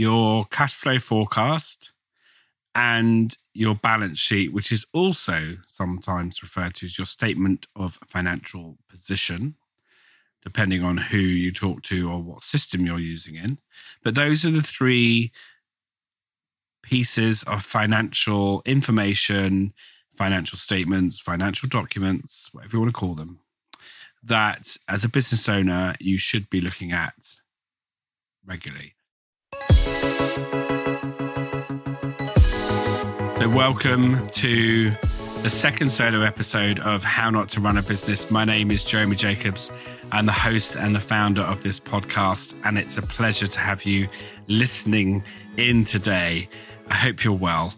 your cash flow forecast, and your balance sheet, which is also sometimes referred to as your statement of financial position, depending on who you talk to or what system you're using in. But those are the three pieces of financial information, financial statements, financial documents, whatever you want to call them, that as a business owner, you should be looking at regularly. So, welcome to the second solo episode of How Not to Run a Business. My name is Jeremy Jacobs. I'm the host and the founder of this podcast, and it's a pleasure to have you listening in today. I hope you're well.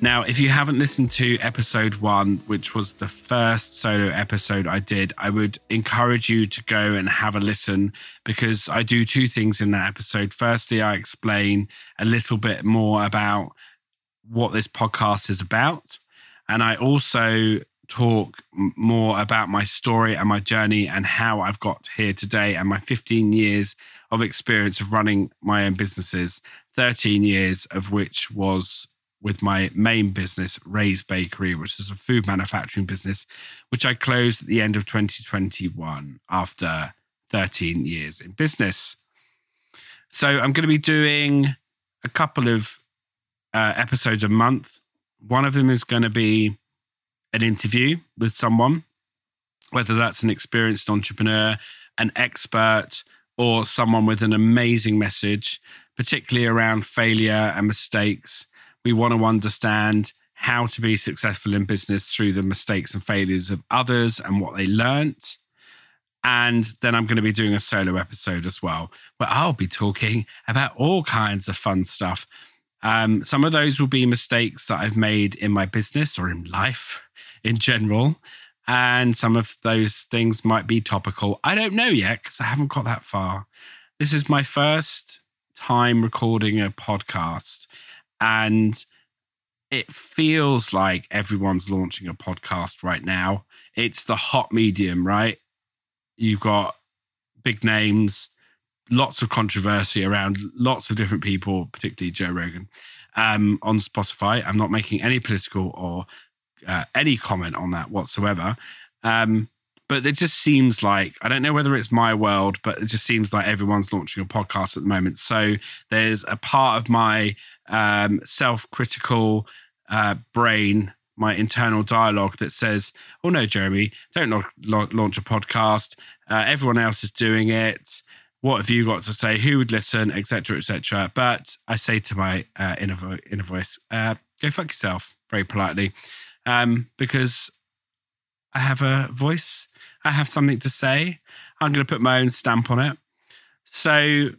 Now, if you haven't listened to episode one, which was the first solo episode I did, I would encourage you to go and have a listen because I do two things in that episode. Firstly, I explain a little bit more about what this podcast is about. And I also talk more about my story and my journey and how I've got here today and my 15 years of experience of running my own businesses, 13 years of which was with my main business, Ray's Bakery, which is a food manufacturing business, which I closed at the end of 2021 after 13 years in business. So I'm going to be doing a couple of uh, episodes a month. One of them is going to be an interview with someone, whether that's an experienced entrepreneur, an expert, or someone with an amazing message, particularly around failure and mistakes. We want to understand how to be successful in business through the mistakes and failures of others and what they learnt. And then I'm going to be doing a solo episode as well, where I'll be talking about all kinds of fun stuff um, some of those will be mistakes that I've made in my business or in life in general. And some of those things might be topical. I don't know yet because I haven't got that far. This is my first time recording a podcast. And it feels like everyone's launching a podcast right now. It's the hot medium, right? You've got big names, lots of controversy around lots of different people, particularly Joe Rogan, um, on Spotify. I'm not making any political or uh, any comment on that whatsoever. Um, but it just seems like I don't know whether it's my world, but it just seems like everyone's launching a podcast at the moment. So there's a part of my um, self-critical uh, brain, my internal dialogue that says, "Oh no, Jeremy, don't launch a podcast. Uh, everyone else is doing it what have you got to say? Who would listen, etc., etc. But I say to my uh, inner, vo- inner voice, uh, go fuck yourself, very politely, um, because I have a voice. I have something to say. I'm going to put my own stamp on it. So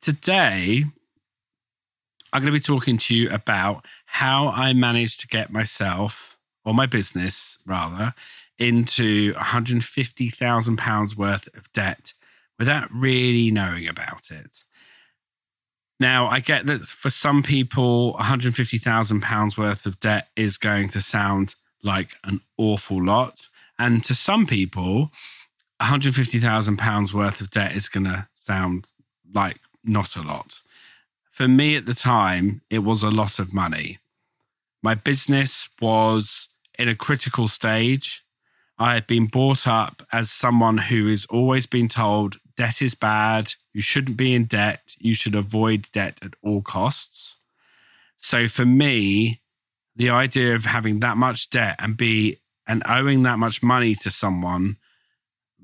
today, I'm going to be talking to you about how I managed to get myself, or my business rather, into £150,000 worth of debt without really knowing about it. Now, I get that for some people, £150,000 worth of debt is going to sound like an awful lot. And to some people, £150,000 worth of debt is going to sound like not a lot. For me at the time, it was a lot of money. My business was in a critical stage. I had been brought up as someone who is always been told debt is bad. You shouldn't be in debt. You should avoid debt at all costs. So for me, the idea of having that much debt and be and owing that much money to someone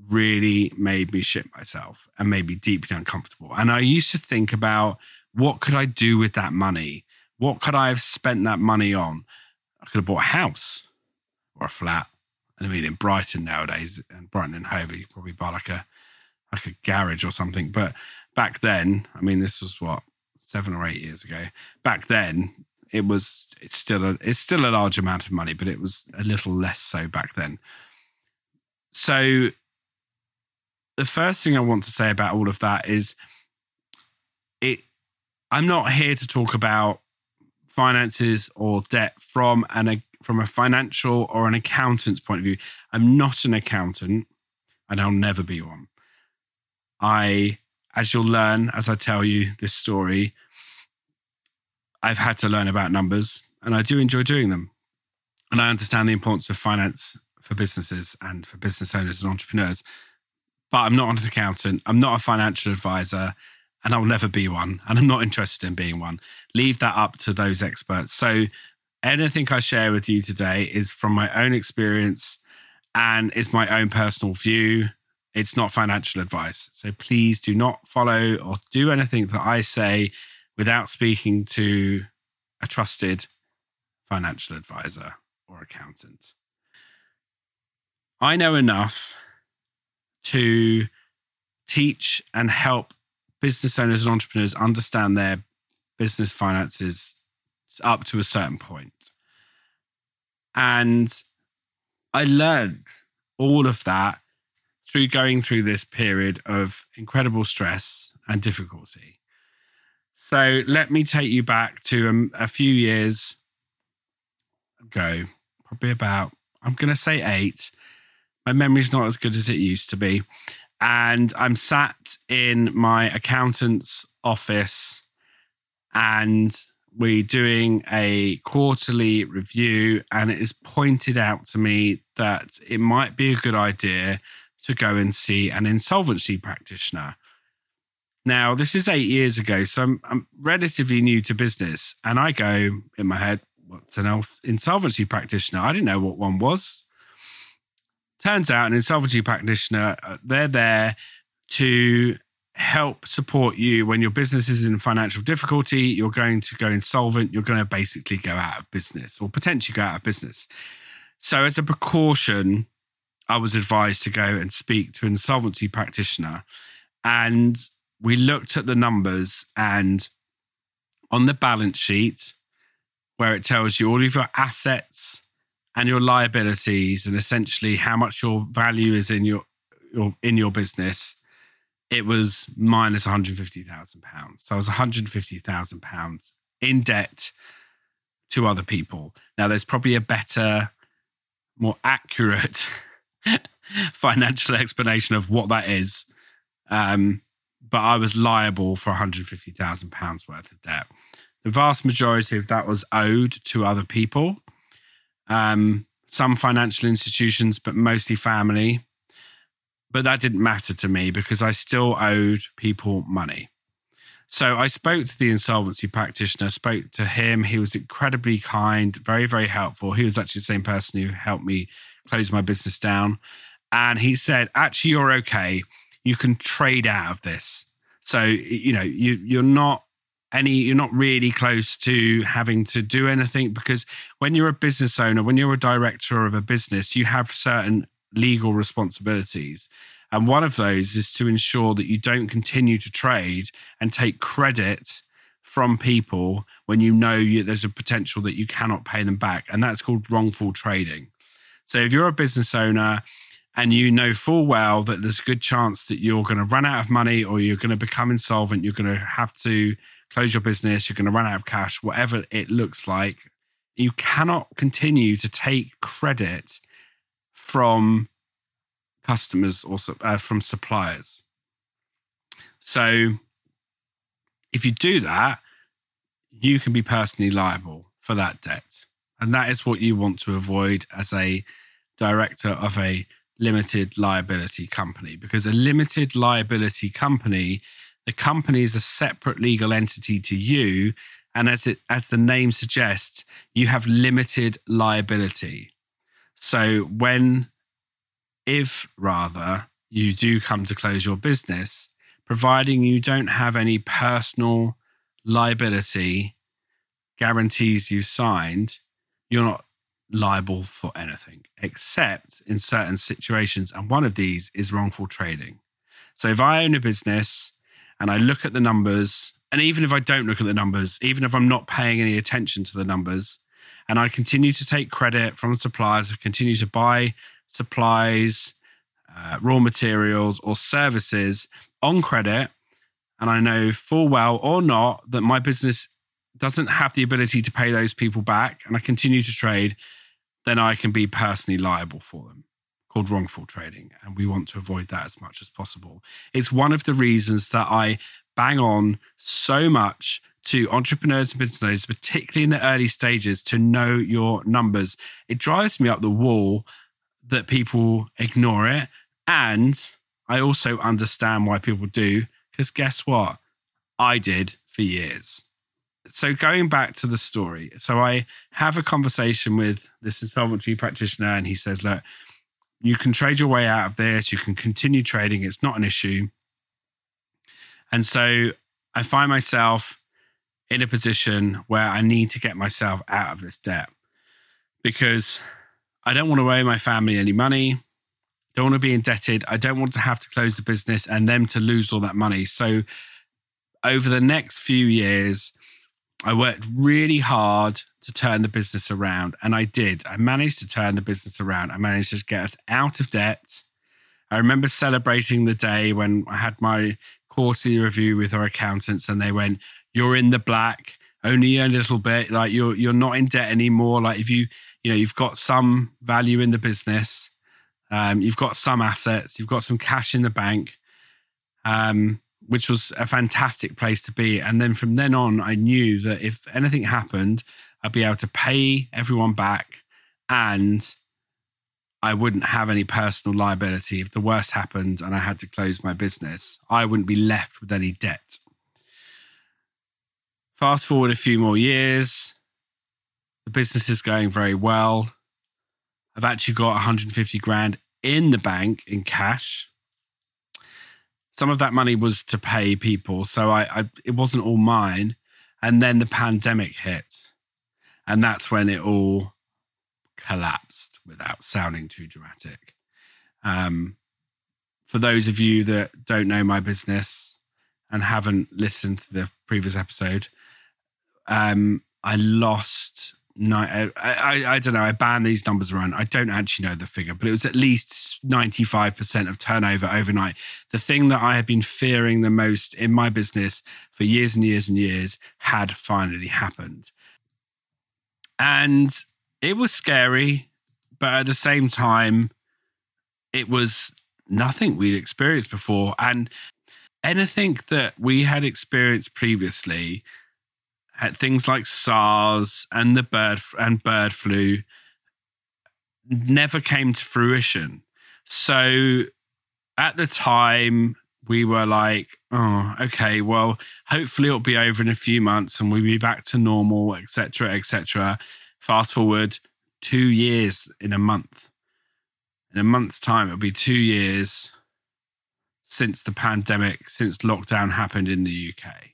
really made me shit myself and made me deeply uncomfortable. And I used to think about what could I do with that money? What could I have spent that money on? I could have bought a house or a flat. And I mean, in Brighton nowadays, and Brighton and Hove, you probably buy like a like a garage or something. But back then, I mean, this was what seven or eight years ago. Back then, it was it's still a it's still a large amount of money, but it was a little less so back then. So the first thing I want to say about all of that is it I'm not here to talk about finances or debt from an from a financial or an accountant's point of view. I'm not an accountant and I'll never be one. I, as you'll learn as I tell you this story, I've had to learn about numbers and I do enjoy doing them. And I understand the importance of finance for businesses and for business owners and entrepreneurs. But I'm not an accountant, I'm not a financial advisor, and I'll never be one. And I'm not interested in being one. Leave that up to those experts. So anything I share with you today is from my own experience and it's my own personal view. It's not financial advice. So please do not follow or do anything that I say without speaking to a trusted financial advisor or accountant. I know enough to teach and help business owners and entrepreneurs understand their business finances up to a certain point. And I learned all of that through going through this period of incredible stress and difficulty. So let me take you back to a, um, a few years ago, probably about, I'm going to say eight. My memory's not as good as it used to be. And I'm sat in my accountant's office and we're doing a quarterly review. And it is pointed out to me that it might be a good idea to go and see an insolvency practitioner. Now, this is eight years ago, so I'm, I'm relatively new to business. And I go in my head, what's an insolvency practitioner? I didn't know what one was. Turns out, an insolvency practitioner, uh, they're there to help support you when your business is in financial difficulty. You're going to go insolvent. You're going to basically go out of business or potentially go out of business. So, as a precaution, I was advised to go and speak to an insolvency practitioner. And we looked at the numbers and on the balance sheet where it tells you all of your assets and your liabilities and essentially how much your value is in your, your in your business it was minus 150,000. Pounds so I was 150,000 pounds in debt to other people. Now there's probably a better more accurate financial explanation of what that is. Um, but I was liable for £150,000 worth of debt. The vast majority of that was owed to other people, um, some financial institutions, but mostly family. But that didn't matter to me because I still owed people money. So I spoke to the insolvency practitioner, spoke to him. He was incredibly kind, very, very helpful. He was actually the same person who helped me close my business down. And he said, actually, you're okay you can trade out of this. So you know you you're not any you're not really close to having to do anything because when you're a business owner, when you're a director of a business, you have certain legal responsibilities. And one of those is to ensure that you don't continue to trade and take credit from people when you know you, there's a potential that you cannot pay them back. And that's called wrongful trading. So if you're a business owner and you know full well that there's a good chance that you're going to run out of money or you're going to become insolvent, you're going to have to close your business, you're going to run out of cash, whatever it looks like, you cannot continue to take credit from customers or uh, from suppliers. So if you do that, you can be personally liable for that debt. And that is what you want to avoid as a director of a limited liability company because a limited liability company, the company is a separate legal entity to you. And as it as the name suggests, you have limited liability. So when, if rather, you do come to close your business, providing you don't have any personal liability guarantees you signed, you're not liable for anything except in certain situations. And one of these is wrongful trading. So if I own a business and I look at the numbers, and even if I don't look at the numbers, even if I'm not paying any attention to the numbers, and I continue to take credit from suppliers, I continue to buy supplies, uh, raw materials, or services on credit, and I know full well or not that my business doesn't have the ability to pay those people back, and I continue to trade, then I can be personally liable for them, called wrongful trading. And we want to avoid that as much as possible. It's one of the reasons that I bang on so much to entrepreneurs and business owners, particularly in the early stages, to know your numbers. It drives me up the wall that people ignore it. And I also understand why people do, because guess what? I did for years. So going back to the story, so I have a conversation with this insolvency practitioner, and he says, Look, you can trade your way out of this, you can continue trading, it's not an issue. And so I find myself in a position where I need to get myself out of this debt because I don't want to owe my family any money. Don't want to be indebted. I don't want to have to close the business and them to lose all that money. So, over the next few years, I worked really hard to turn the business around. And I did. I managed to turn the business around. I managed to get us out of debt. I remember celebrating the day when I had my quarterly review with our accountants and they went, You're in the black, only a little bit. Like you're you're not in debt anymore. Like if you, you know, you've got some value in the business, um, you've got some assets, you've got some cash in the bank. Um, which was a fantastic place to be. And then from then on, I knew that if anything happened, I'd be able to pay everyone back and I wouldn't have any personal liability. If the worst happened and I had to close my business, I wouldn't be left with any debt. Fast forward a few more years, the business is going very well. I've actually got 150 grand in the bank in cash. Some of that money was to pay people, so I, I it wasn't all mine. And then the pandemic hit, and that's when it all collapsed without sounding too dramatic. Um, for those of you that don't know my business and haven't listened to the previous episode, um, I lost. I, I, I, don't know. I banned these numbers around. I don't actually know the figure, but it was at least 95% of turnover overnight. The thing that I had been fearing the most in my business for years and years and years had finally happened. And it was scary but at the same time, it was nothing we'd experienced before. And anything that we had experienced previously, things like SARS and the bird and bird flu, never came to fruition. So at the time, we were like, oh, okay, well, hopefully it'll be over in a few months and we'll be back to normal, etc., etc. Fast forward two years in a month. In a month's time, it'll be two years since the pandemic, since lockdown happened in the UK.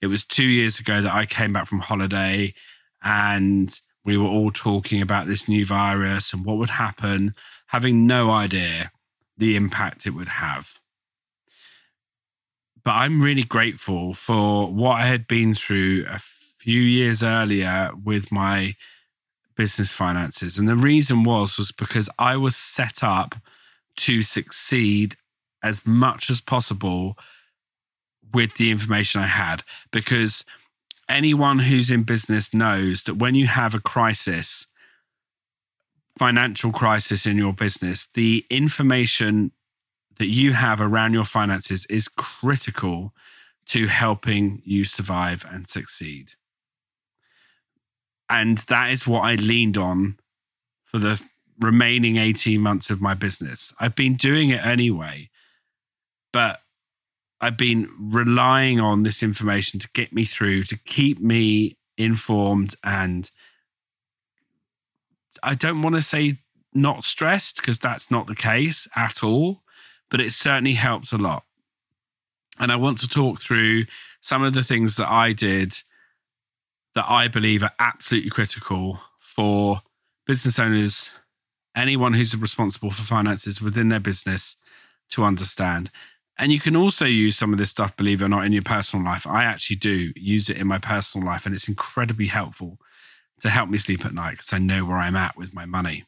It was two years ago that I came back from holiday and we were all talking about this new virus and what would happen, having no idea the impact it would have. But I'm really grateful for what I had been through a few years earlier with my business finances. And the reason was was because I was set up to succeed as much as possible with the information I had because anyone who's in business knows that when you have a crisis financial crisis in your business the information that you have around your finances is critical to helping you survive and succeed and that is what I leaned on for the remaining 18 months of my business. I've been doing it anyway, but I've been relying on this information to get me through, to keep me informed. And I don't want to say not stressed because that's not the case at all, but it certainly helped a lot. And I want to talk through some of the things that I did that I believe are absolutely critical for business owners, anyone who's responsible for finances within their business to understand. And you can also use some of this stuff, believe it or not, in your personal life. I actually do use it in my personal life, and it's incredibly helpful to help me sleep at night because I know where I'm at with my money.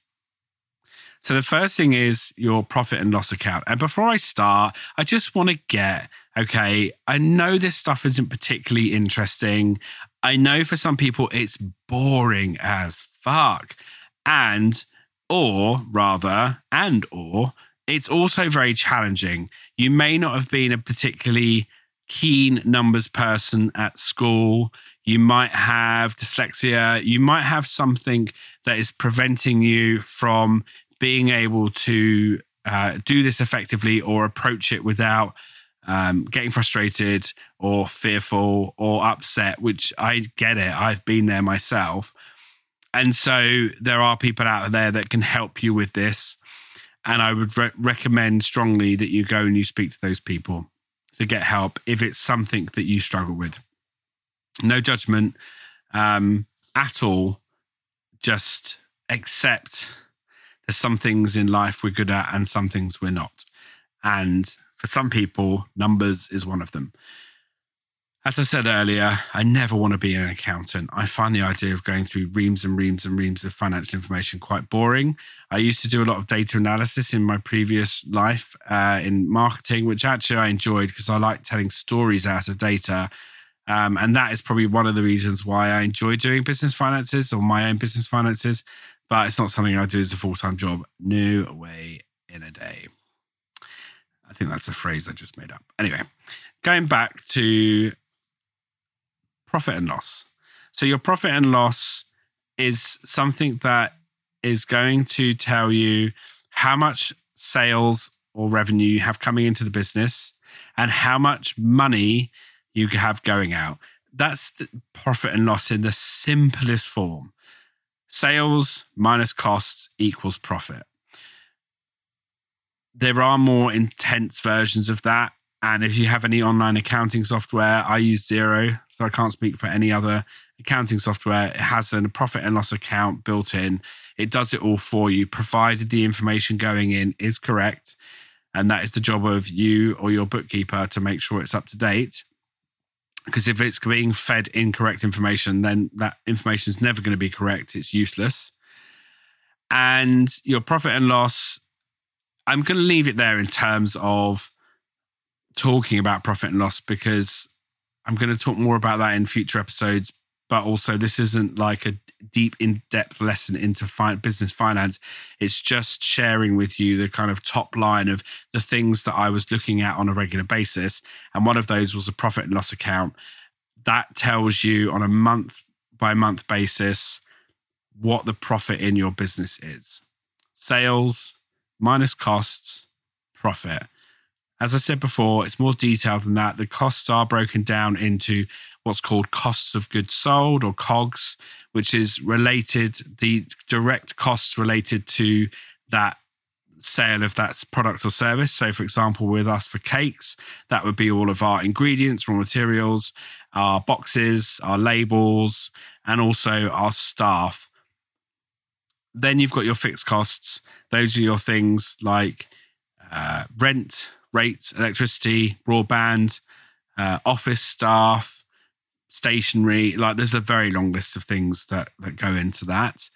So the first thing is your profit and loss account. And before I start, I just want to get okay, I know this stuff isn't particularly interesting. I know for some people it's boring as fuck. And, or rather, and or, it's also very challenging. You may not have been a particularly keen numbers person at school. You might have dyslexia. You might have something that is preventing you from being able to uh, do this effectively or approach it without um, getting frustrated or fearful or upset, which I get it. I've been there myself. And so there are people out there that can help you with this. And I would re- recommend strongly that you go and you speak to those people to get help if it's something that you struggle with. No judgment um, at all. Just accept there's some things in life we're good at and some things we're not. And for some people, numbers is one of them. As I said earlier, I never want to be an accountant. I find the idea of going through reams and reams and reams of financial information quite boring. I used to do a lot of data analysis in my previous life uh, in marketing, which actually I enjoyed because I like telling stories out of data. Um, and that is probably one of the reasons why I enjoy doing business finances or my own business finances. But it's not something I do as a full time job. No way in a day. I think that's a phrase I just made up. Anyway, going back to profit and loss. So your profit and loss is something that is going to tell you how much sales or revenue you have coming into the business and how much money you have going out. That's profit and loss in the simplest form. Sales minus costs equals profit. There are more intense versions of that. And if you have any online accounting software, I use Xero, so I can't speak for any other accounting software. It has a profit and loss account built in. It does it all for you, provided the information going in is correct. And that is the job of you or your bookkeeper to make sure it's up to date. Because if it's being fed incorrect information, then that information is never going to be correct. It's useless. And your profit and loss, I'm going to leave it there in terms of talking about profit and loss because I'm going to talk more about that in future episodes. But also, this isn't like a deep, in depth lesson into fi- business finance. It's just sharing with you the kind of top line of the things that I was looking at on a regular basis. And one of those was a profit and loss account. That tells you on a month by month basis what the profit in your business is sales minus costs, profit. As I said before, it's more detailed than that. The costs are broken down into what's called costs of goods sold or COGS, which is related, the direct costs related to that sale of that product or service. So, for example, with us for cakes, that would be all of our ingredients, raw materials, our boxes, our labels, and also our staff. Then you've got your fixed costs. Those are your things like uh, rent, rates, electricity, broadband, uh, office staff, stationery. Like there's a very long list of things that, that go into that.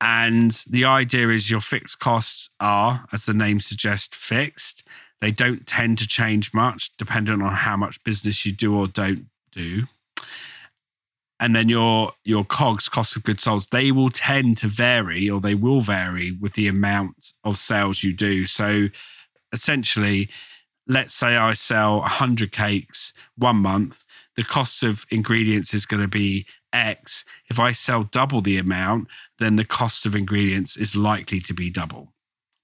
And the idea is your fixed costs are, as the name suggests, fixed. They don't tend to change much depending on how much business you do or don't do. And then your your COGS, cost of goods sold, they will tend to vary or they will vary with the amount of sales you do. So essentially, let's say I sell 100 cakes one month, the cost of ingredients is going to be X. If I sell double the amount, then the cost of ingredients is likely to be double.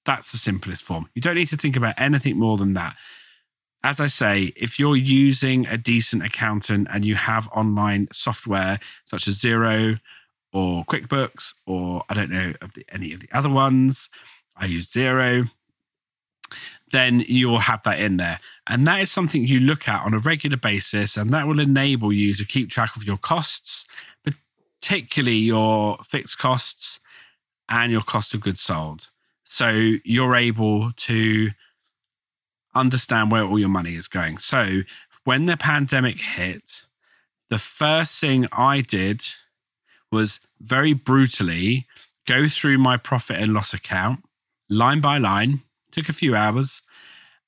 That's the simplest form. You don't need to think about anything more than that. As I say, if you're using a decent accountant and you have online software such as Xero or QuickBooks, or I don't know of the, any of the other ones, I use Xero then you will have that in there. And that is something you look at on a regular basis, and that will enable you to keep track of your costs, particularly your fixed costs and your cost of goods sold. So you're able to understand where all your money is going. So when the pandemic hit, the first thing I did was very brutally go through my profit and loss account line by line took a few hours,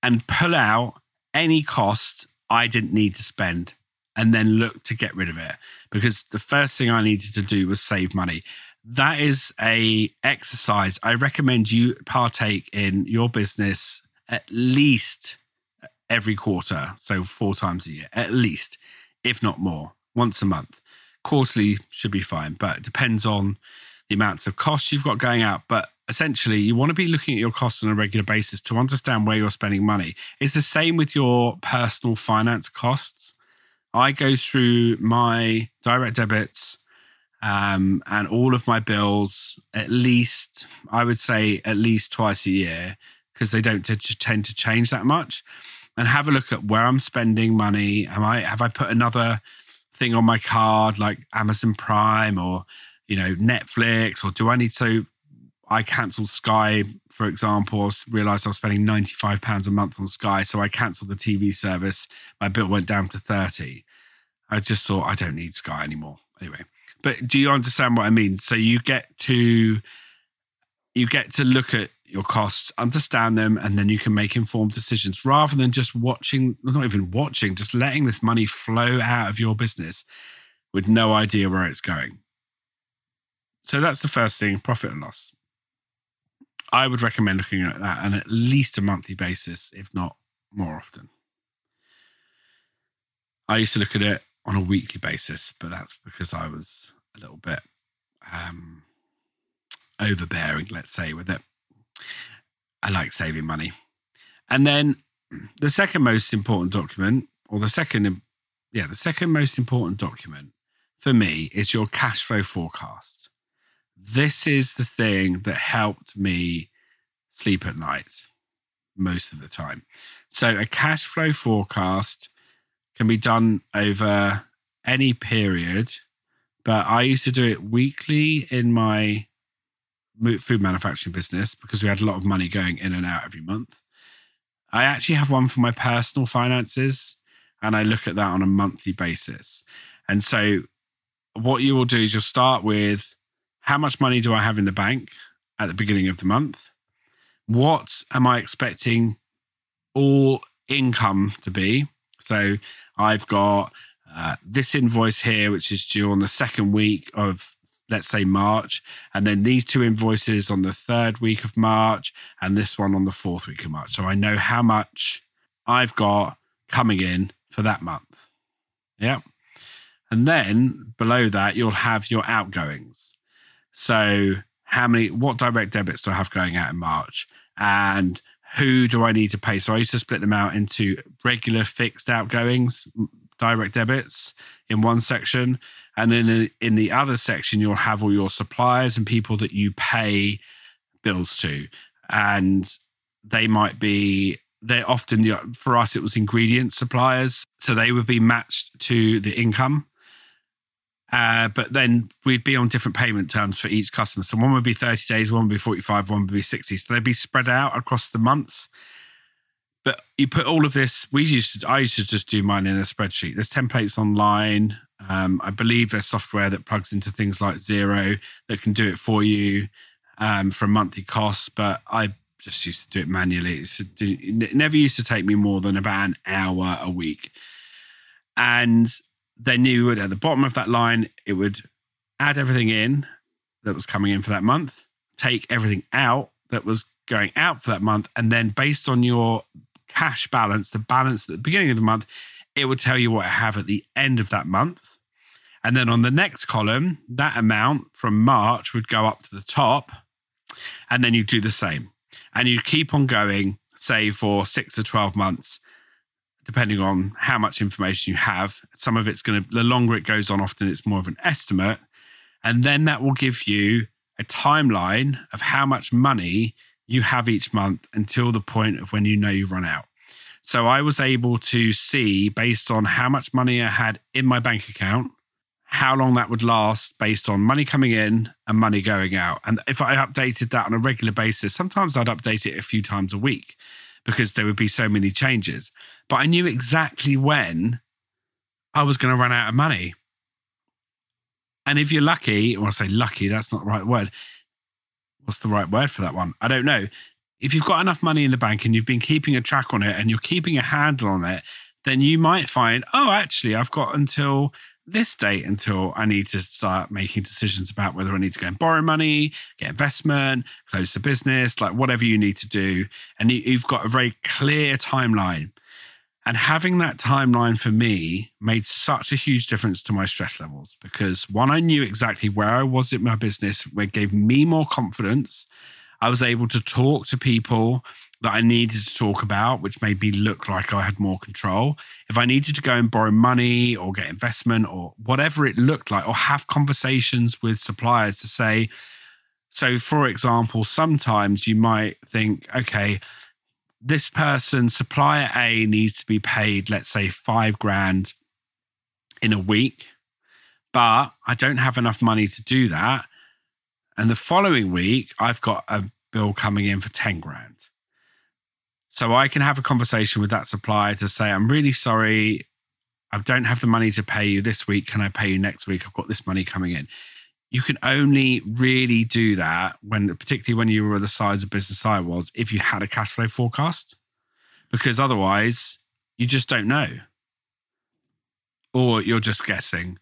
and pull out any cost I didn't need to spend and then look to get rid of it because the first thing I needed to do was save money. That is a exercise I recommend you partake in your business at least every quarter. So four times a year, at least, if not more, once a month. Quarterly should be fine, but it depends on the amounts of costs you've got going out. But essentially, you want to be looking at your costs on a regular basis to understand where you're spending money. It's the same with your personal finance costs. I go through my direct debits um, and all of my bills at least, I would say, at least twice a year because they don't t- tend to change that much. And have a look at where I'm spending money. Am I have I put another thing on my card like Amazon Prime or you know Netflix, or do I need to? I cancelled Sky, for example. Realised I was spending ninety five pounds a month on Sky, so I cancelled the TV service. My bill went down to thirty. I just thought I don't need Sky anymore. Anyway, but do you understand what I mean? So you get to you get to look at your costs, understand them, and then you can make informed decisions rather than just watching, not even watching, just letting this money flow out of your business with no idea where it's going. So that's the first thing profit and loss. I would recommend looking at that on at least a monthly basis, if not more often. I used to look at it on a weekly basis, but that's because I was a little bit um, overbearing, let's say, with it. I like saving money. And then the second most important document, or the second, yeah, the second most important document for me is your cash flow forecast. This is the thing that helped me sleep at night most of the time. So, a cash flow forecast can be done over any period, but I used to do it weekly in my food manufacturing business because we had a lot of money going in and out every month. I actually have one for my personal finances and I look at that on a monthly basis. And so what you will do is you'll start with how much money do I have in the bank at the beginning of the month? What am I expecting all income to be? So I've got uh, this invoice here, which is due on the second week of let's say March, and then these two invoices on the third week of March, and this one on the fourth week of March. So I know how much I've got coming in for that month. Yeah. And then below that, you'll have your outgoings. So, how many, what direct debits do I have going out in March? And who do I need to pay? So, I used to split them out into regular fixed outgoings, direct debits in one section, and then in, the other section, you'll have all your suppliers and people that you pay bills to. And they might be, they're often, for us, it was ingredient suppliers. So they would be matched to the income. Uh, but then we'd be on different payment terms for each customer. So one would be 30 days, one would be 45, one would be 60. So they'd be spread out across the months. But you put all of this, we used to, I used to just do mine in a spreadsheet. There's templates online. Um, I believe there's software that plugs into things like Xero that can do it for you um, for monthly cost. but I just used to do it manually. It never used to take me more than about an hour a week. And then knew at the bottom of that line, it would add everything in that was coming in for that month, take everything out that was going out for that month, and then based on your cash balance, the balance at the beginning of the month, it would tell you what I have at the end of that month. And then on the next column, that amount from March would go up to the top. And then you do the same. And you keep on going, say, for six to 12 months, depending on how much information you have. Some of it's going to, the longer it goes on, often it's more of an estimate. And then that will give you a timeline of how much money you have each month until the point of when you know you run out. So I was able to see based on how much money I had in my bank account, how long that would last based on money coming in and money going out. And if I updated that on a regular basis, sometimes I'd update it a few times a week because there would be so many changes. But I knew exactly when I was going to run out of money. And if you're lucky, or I say lucky, that's not the right word. What's the right word for that one? I don't know if you've got enough money in the bank and you've been keeping a track on it and you're keeping a handle on it, then you might find, oh, actually, I've got until this date until I need to start making decisions about whether I need to go and borrow money, get investment, close the business, like whatever you need to do. And you've got a very clear timeline. And having that timeline for me made such a huge difference to my stress levels because one, I knew exactly where I was in my business, where gave me more confidence. I was able to talk to people that I needed to talk about, which made me look like I had more control. If I needed to go and borrow money or get investment or whatever it looked like, or have conversations with suppliers to say, so for example, sometimes you might think, okay, this person, supplier A, needs to be paid, let's say, five grand in a week, but I don't have enough money to do that. And the following week, I've got a bill coming in for 10 grand. So I can have a conversation with that supplier to say, I'm really sorry. I don't have the money to pay you this week. Can I pay you next week? I've got this money coming in. You can only really do that when, particularly when you were the size of business I was, if you had a cash flow forecast, because otherwise you just don't know. Or you're just guessing.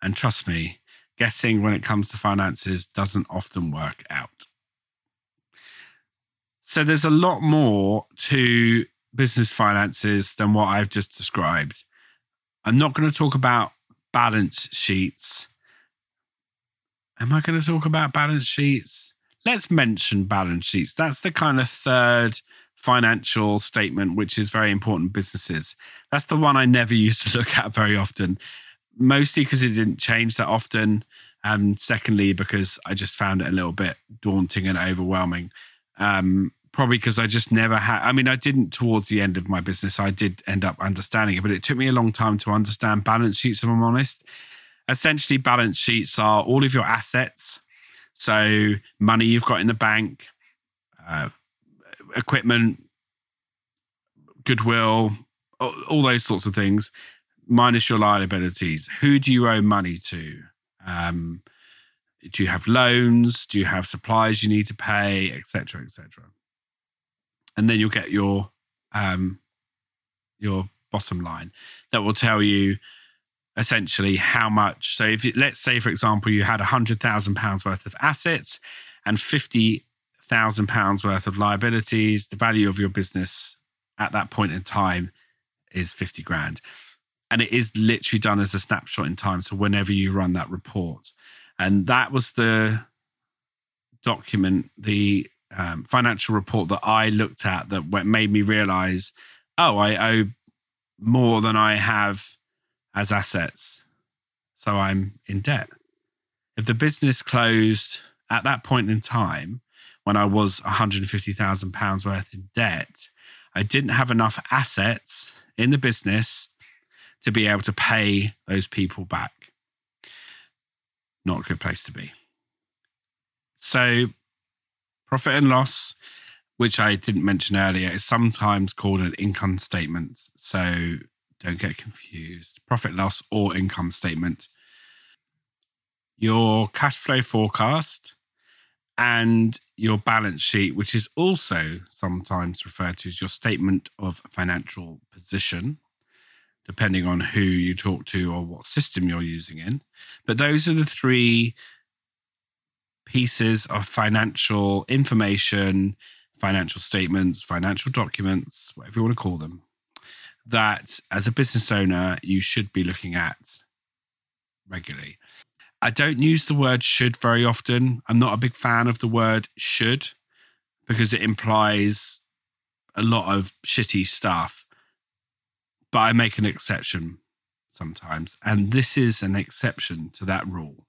And trust me, guessing when it comes to finances doesn't often work out. So there's a lot more to business finances than what I've just described. I'm not going to talk about balance sheets Am I going to talk about balance sheets? Let's mention balance sheets. That's the kind of third financial statement, which is very important businesses. That's the one I never used to look at very often, mostly because it didn't change that often. And secondly, because I just found it a little bit daunting and overwhelming. Um, probably because I just never had, I mean, I didn't towards the end of my business, I did end up understanding it, but it took me a long time to understand balance sheets, if I'm honest essentially balance sheets are all of your assets. So money you've got in the bank, uh, equipment, goodwill, all, those sorts of things, minus your liabilities. Who do you owe money to? Um, do you have loans? Do you have supplies you need to pay, etc., etc.? And then you'll get your um, your bottom line that will tell you essentially how much. So if you, let's say, for example, you had hundred thousand pounds worth of assets and fifty thousand pounds worth of liabilities, the value of your business at that point in time is fifty grand, and it is literally done as a snapshot in time. So whenever you run that report, and that was the document, the um, financial report that I looked at that made me realize, oh, I owe more than I have as assets. So I'm in debt. If the business closed at that point in time, when I was £150,000 worth in debt, I didn't have enough assets in the business to be able to pay those people back. Not a good place to be. So, profit and loss, which I didn't mention earlier, is sometimes called an income statement. So, don't get confused. Profit loss or income statement. Your cash flow forecast and your balance sheet, which is also sometimes referred to as your statement of financial position, depending on who you talk to or what system you're using in. But those are the three pieces of financial information, financial statements, financial documents, whatever you want to call them, that as a business owner, you should be looking at regularly. I don't use the word should very often. I'm not a big fan of the word should because it implies a lot of shitty stuff. But I make an exception sometimes. And this is an exception to that rule.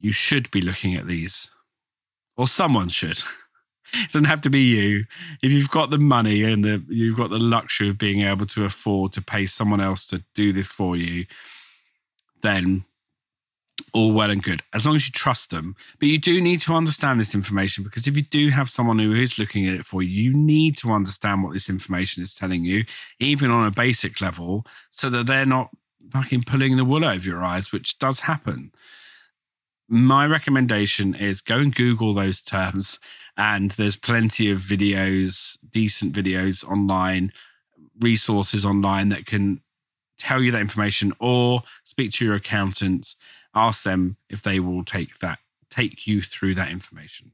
You should be looking at these, or someone should. it doesn't have to be you. If you've got the money and the, you've got the luxury of being able to afford to pay someone else to do this for you, then all well and good, as long as you trust them. But you do need to understand this information because if you do have someone who is looking at it for you, you need to understand what this information is telling you, even on a basic level, so that they're not fucking pulling the wool over your eyes, which does happen. My recommendation is go and Google those terms and there's plenty of videos, decent videos online, resources online that can tell you that information or speak to your accountant, ask them if they will take that, take you through that information.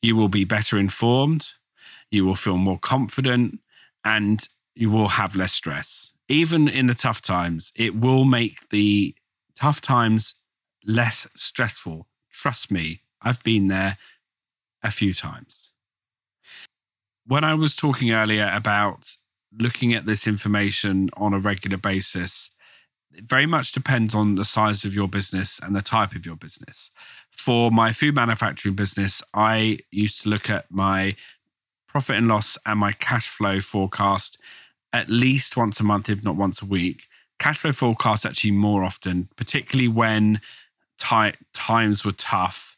You will be better informed, you will feel more confident, and you will have less stress. Even in the tough times, it will make the tough times less stressful. Trust me, I've been there a few times. When I was talking earlier about looking at this information on a regular basis, it very much depends on the size of your business and the type of your business. For my food manufacturing business, I used to look at my profit and loss and my cash flow forecast at least once a month, if not once a week. Cash flow forecast actually more often, particularly when times were tough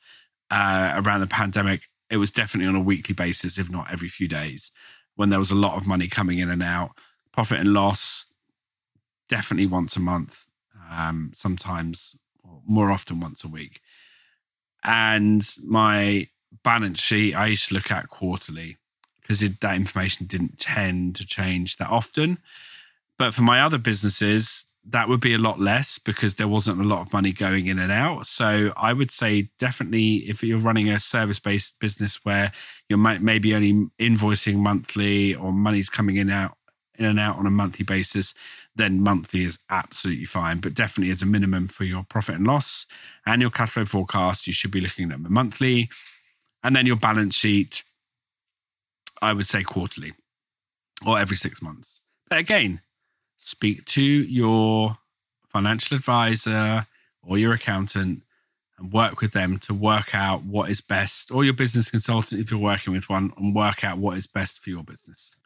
uh, around the pandemic. It was definitely on a weekly basis, if not every few days, when there was a lot of money coming in and out. Profit and loss, definitely once a month, um, sometimes more often once a week. And my balance sheet, I used to look at quarterly because that information didn't tend to change that often. But for my other businesses, that would be a lot less because there wasn't a lot of money going in and out. So I would say definitely if you're running a service based business where you're maybe only invoicing monthly or money's coming in out in and out on a monthly basis, then monthly is absolutely fine. But definitely as a minimum for your profit and loss and your cash flow forecast, you should be looking at monthly. And then your balance sheet, I would say quarterly or every six months. But again, speak to your financial advisor or your accountant and work with them to work out what is best, or your business consultant if you're working with one, and work out what is best for your business.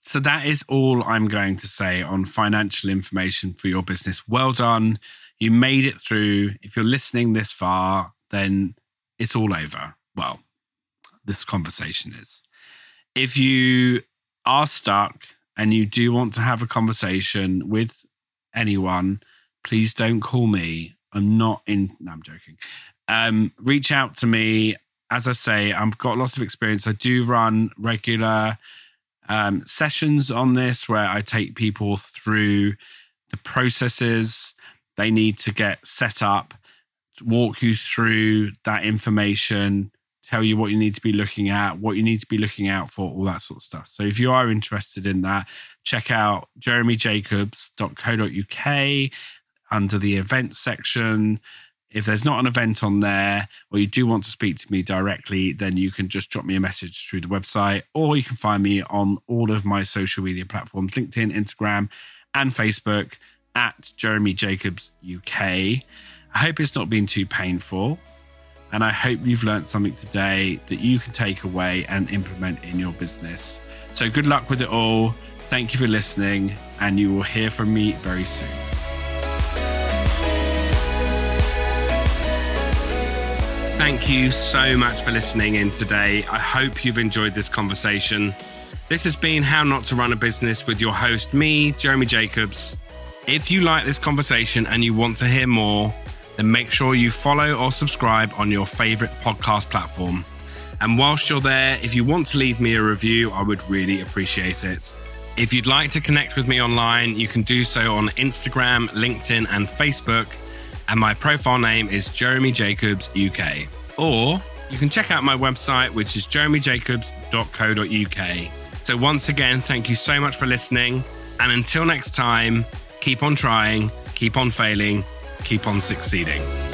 So that is all I'm going to say on financial information for your business. Well done. You made it through. If you're listening this far, then it's all over. Well, this conversation is. If you are stuck and you do want to have a conversation with anyone, please don't call me. I'm not in. No, I'm joking. Um, reach out to me. As I say, I've got lots of experience. I do run regular um, sessions on this where I take people through the processes they need to get set up, walk you through that information, tell you what you need to be looking at, what you need to be looking out for, all that sort of stuff. So if you are interested in that, check out jeremyjacobs.co.uk under the events section. If there's not an event on there, or you do want to speak to me directly, then you can just drop me a message through the website, or you can find me on all of my social media platforms LinkedIn, Instagram, and Facebook at Jeremy Jacobs UK. I hope it's not been too painful. And I hope you've learned something today that you can take away and implement in your business. So good luck with it all. Thank you for listening, and you will hear from me very soon. Thank you so much for listening in today. I hope you've enjoyed this conversation. This has been How Not to Run a Business with your host, me, Jeremy Jacobs. If you like this conversation and you want to hear more, then make sure you follow or subscribe on your favorite podcast platform. And whilst you're there, if you want to leave me a review, I would really appreciate it. If you'd like to connect with me online, you can do so on Instagram, LinkedIn, and Facebook. And my profile name is Jeremy Jacobs UK. Or you can check out my website, which is jeremyjacobs.co.uk. So, once again, thank you so much for listening. And until next time, keep on trying, keep on failing, keep on succeeding.